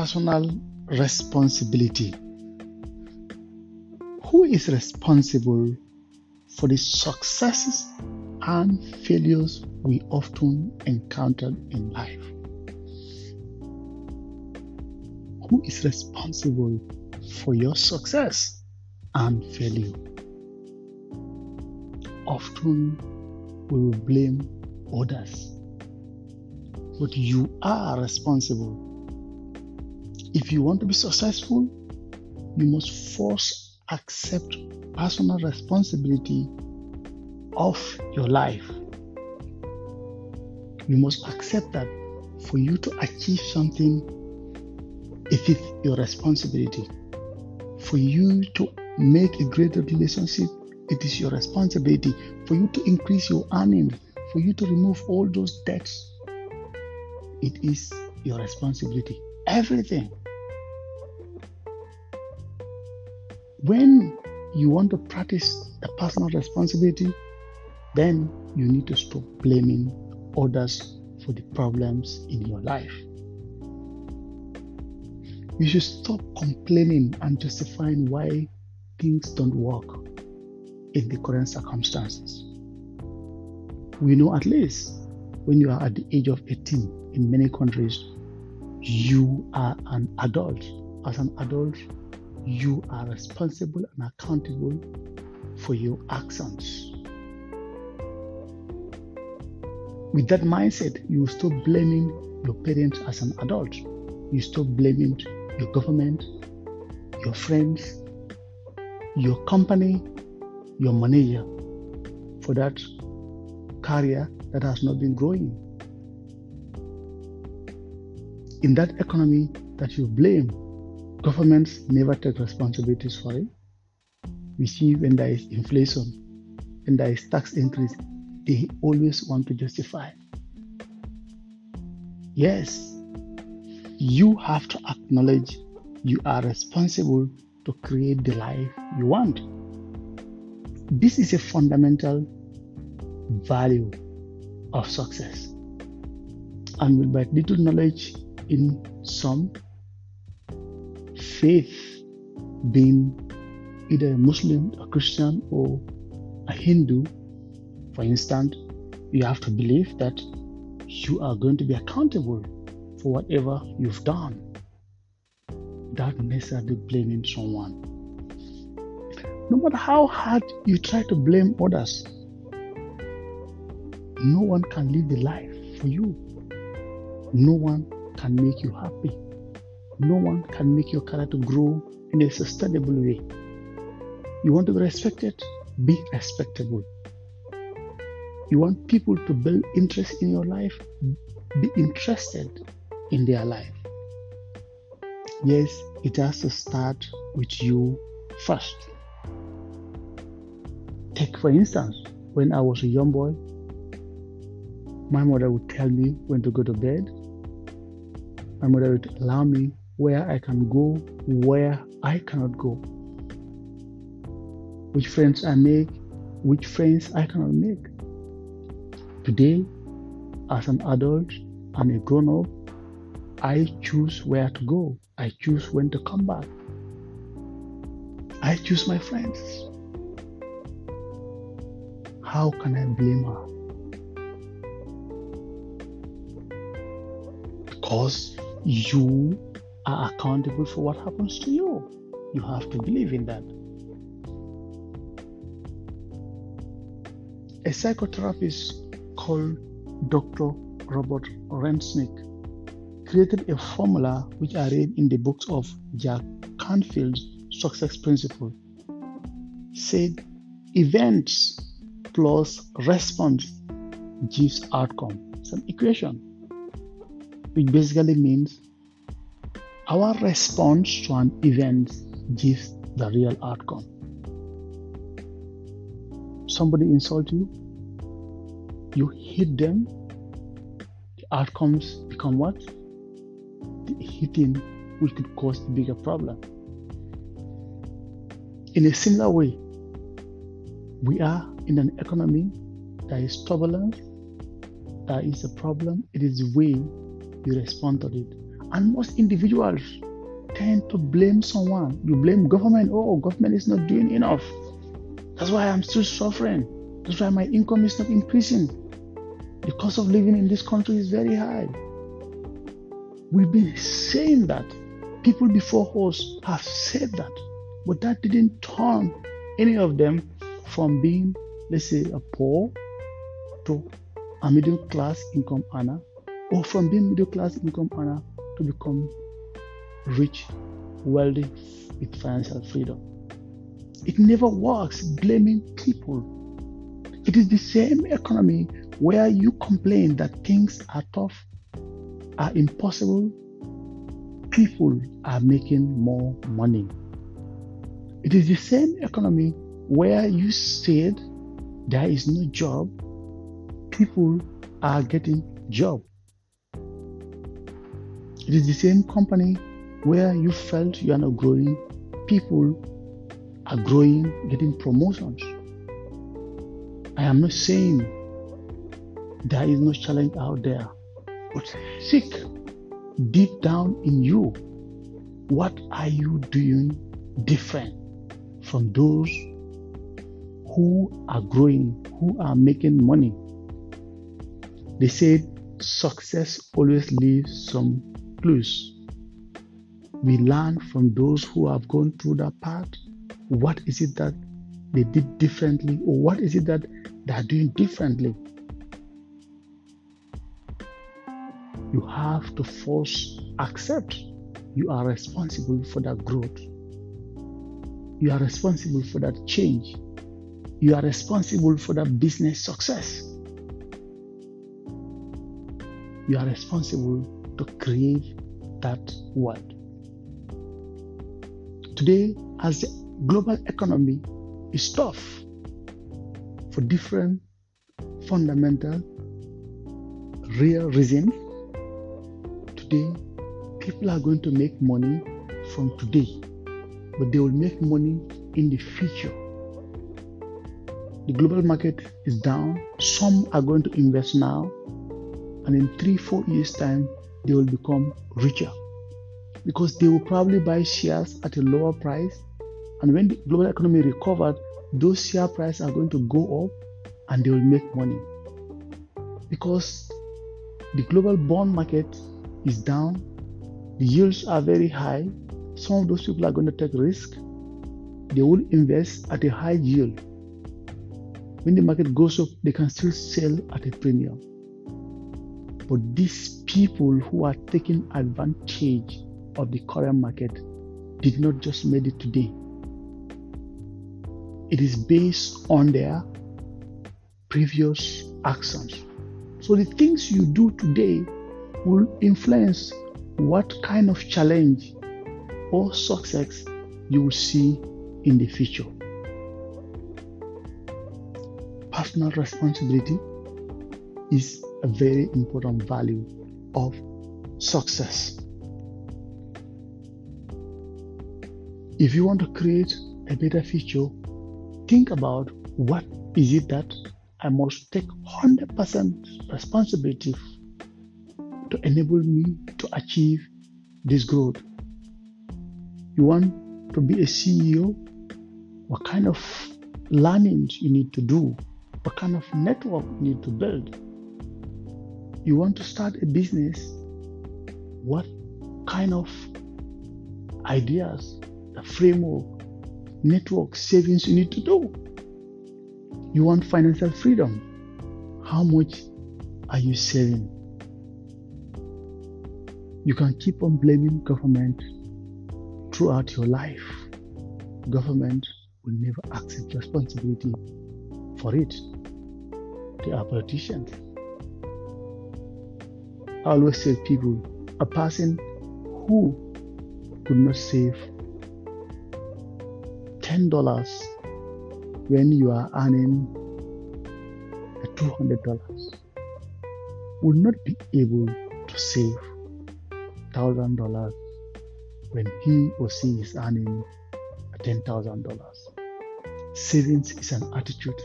personal responsibility. Who is responsible for the successes and failures we often encounter in life? Who is responsible for your success and failure? Often we will blame others, but you are responsible. If you want to be successful, you must first accept personal responsibility of your life. You must accept that for you to achieve something, it is your responsibility. For you to make a greater relationship, it is your responsibility. For you to increase your earnings, for you to remove all those debts, it is your responsibility. Everything. When you want to practice the personal responsibility, then you need to stop blaming others for the problems in your life. You should stop complaining and justifying why things don't work in the current circumstances. We know at least when you are at the age of 18 in many countries, you are an adult. As an adult, you are responsible and accountable for your actions. With that mindset, you stop blaming your parents as an adult. You stop blaming your government, your friends, your company, your manager for that career that has not been growing. In that economy that you blame, governments never take responsibilities for it. We see when there is inflation, when there is tax increase, they always want to justify. Yes, you have to acknowledge you are responsible to create the life you want. This is a fundamental value of success. And with but little knowledge in some, faith being either a Muslim, a Christian, or a Hindu, for instance, you have to believe that you are going to be accountable for whatever you've done. Not necessarily blaming someone. No matter how hard you try to blame others, no one can live the life for you. No one can make you happy. No one can make your character grow in a sustainable way. You want to be respected? Be respectable. You want people to build interest in your life? Be interested in their life. Yes, it has to start with you first. Take, for instance, when I was a young boy, my mother would tell me when to go to bed. My mother would allow me where I can go, where I cannot go. Which friends I make, which friends I cannot make. Today, as an adult I'm a grown up, I choose where to go. I choose when to come back. I choose my friends. How can I blame her? Because you are accountable for what happens to you. You have to believe in that. A psychotherapist called Dr. Robert Resnick created a formula which I read in the books of Jack Canfield's Success Principle. Said events plus response gives outcome. It's an equation, which basically means our response to an event gives the real outcome. Somebody insult you, you hit them, the outcomes become what? The hitting which could cause bigger problem. In a similar way, we are in an economy that is turbulent, that is a problem, it is the way you respond to it. And most individuals tend to blame someone. You blame government. Oh, government is not doing enough. That's why I'm still suffering. That's why my income is not increasing. The cost of living in this country is very high. We've been saying that. People before us have said that. But that didn't turn any of them from being, let's say, a poor to a middle class income earner, or from being middle class income earner to become rich, wealthy with financial freedom. It never works blaming people. It is the same economy where you complain that things are tough, are impossible, people are making more money. It is the same economy where you said there is no job, people are getting job. It is the same company where you felt you are not growing, people are growing, getting promotions. I am not saying there is no challenge out there, but seek deep down in you what are you doing different from those who are growing, who are making money. They said success always leaves some clues. We learn from those who have gone through that path. What is it that they did differently, or what is it that they are doing differently? You have to first accept you are responsible for that growth. You are responsible for that change. You are responsible for that business success. You are responsible to create that world. Today, as the global economy is tough for different fundamental, real reasons, today people are going to make money from today but they will make money in the future. The global market is down. Some are going to invest now, and in three, four years' time, they will become richer because they will probably buy shares at a lower price. And when the global economy recovered, those share prices are going to go up and they will make money because the global bond market is down, the yields are very high, some of those people are going to take risk. They will invest at a high yield. When the market goes up, they can still sell at a premium. But these people who are taking advantage of the current market did not just made it today. It is based on their previous actions. So the things you do today will influence what kind of challenge or success you will see in the future. Personal responsibility is a very important value of success. If you want to create a better future, think about what is it that I must take 100% responsibility to enable me to achieve this growth you want to be a CEO, what kind of learnings you need to do, what kind of network you need to build. You want to start a business, what kind of ideas, the framework, network, savings you need to do. You want financial freedom. How much are you saving? You can keep on blaming government throughout your life, government will never accept responsibility for it. They are politicians. I always tell people a person who could not save $10 when you are earning $200 would not be able to save $1,000 when he or she is earning $10,000. Savings is an attitude,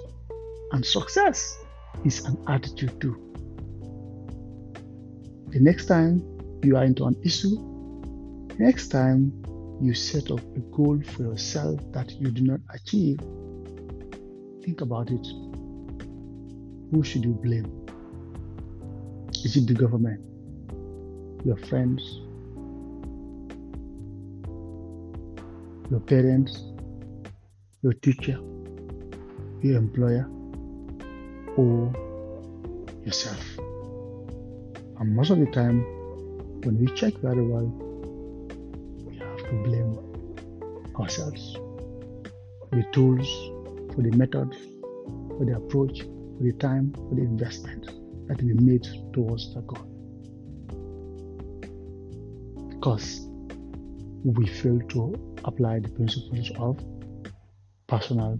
and success is an attitude too. The next time you are into an issue, next time you set up a goal for yourself that you do not achieve, think about it. Who should you blame? Is it the government? Your friends? Your parents? Your teacher? Your employer? Or yourself? And most of the time, when we check very well, we have to blame ourselves the tools, for the method, for the approach, for the time, for the investment that we made towards the goal. Because we fail to apply the principles of personal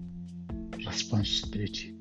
responsibility.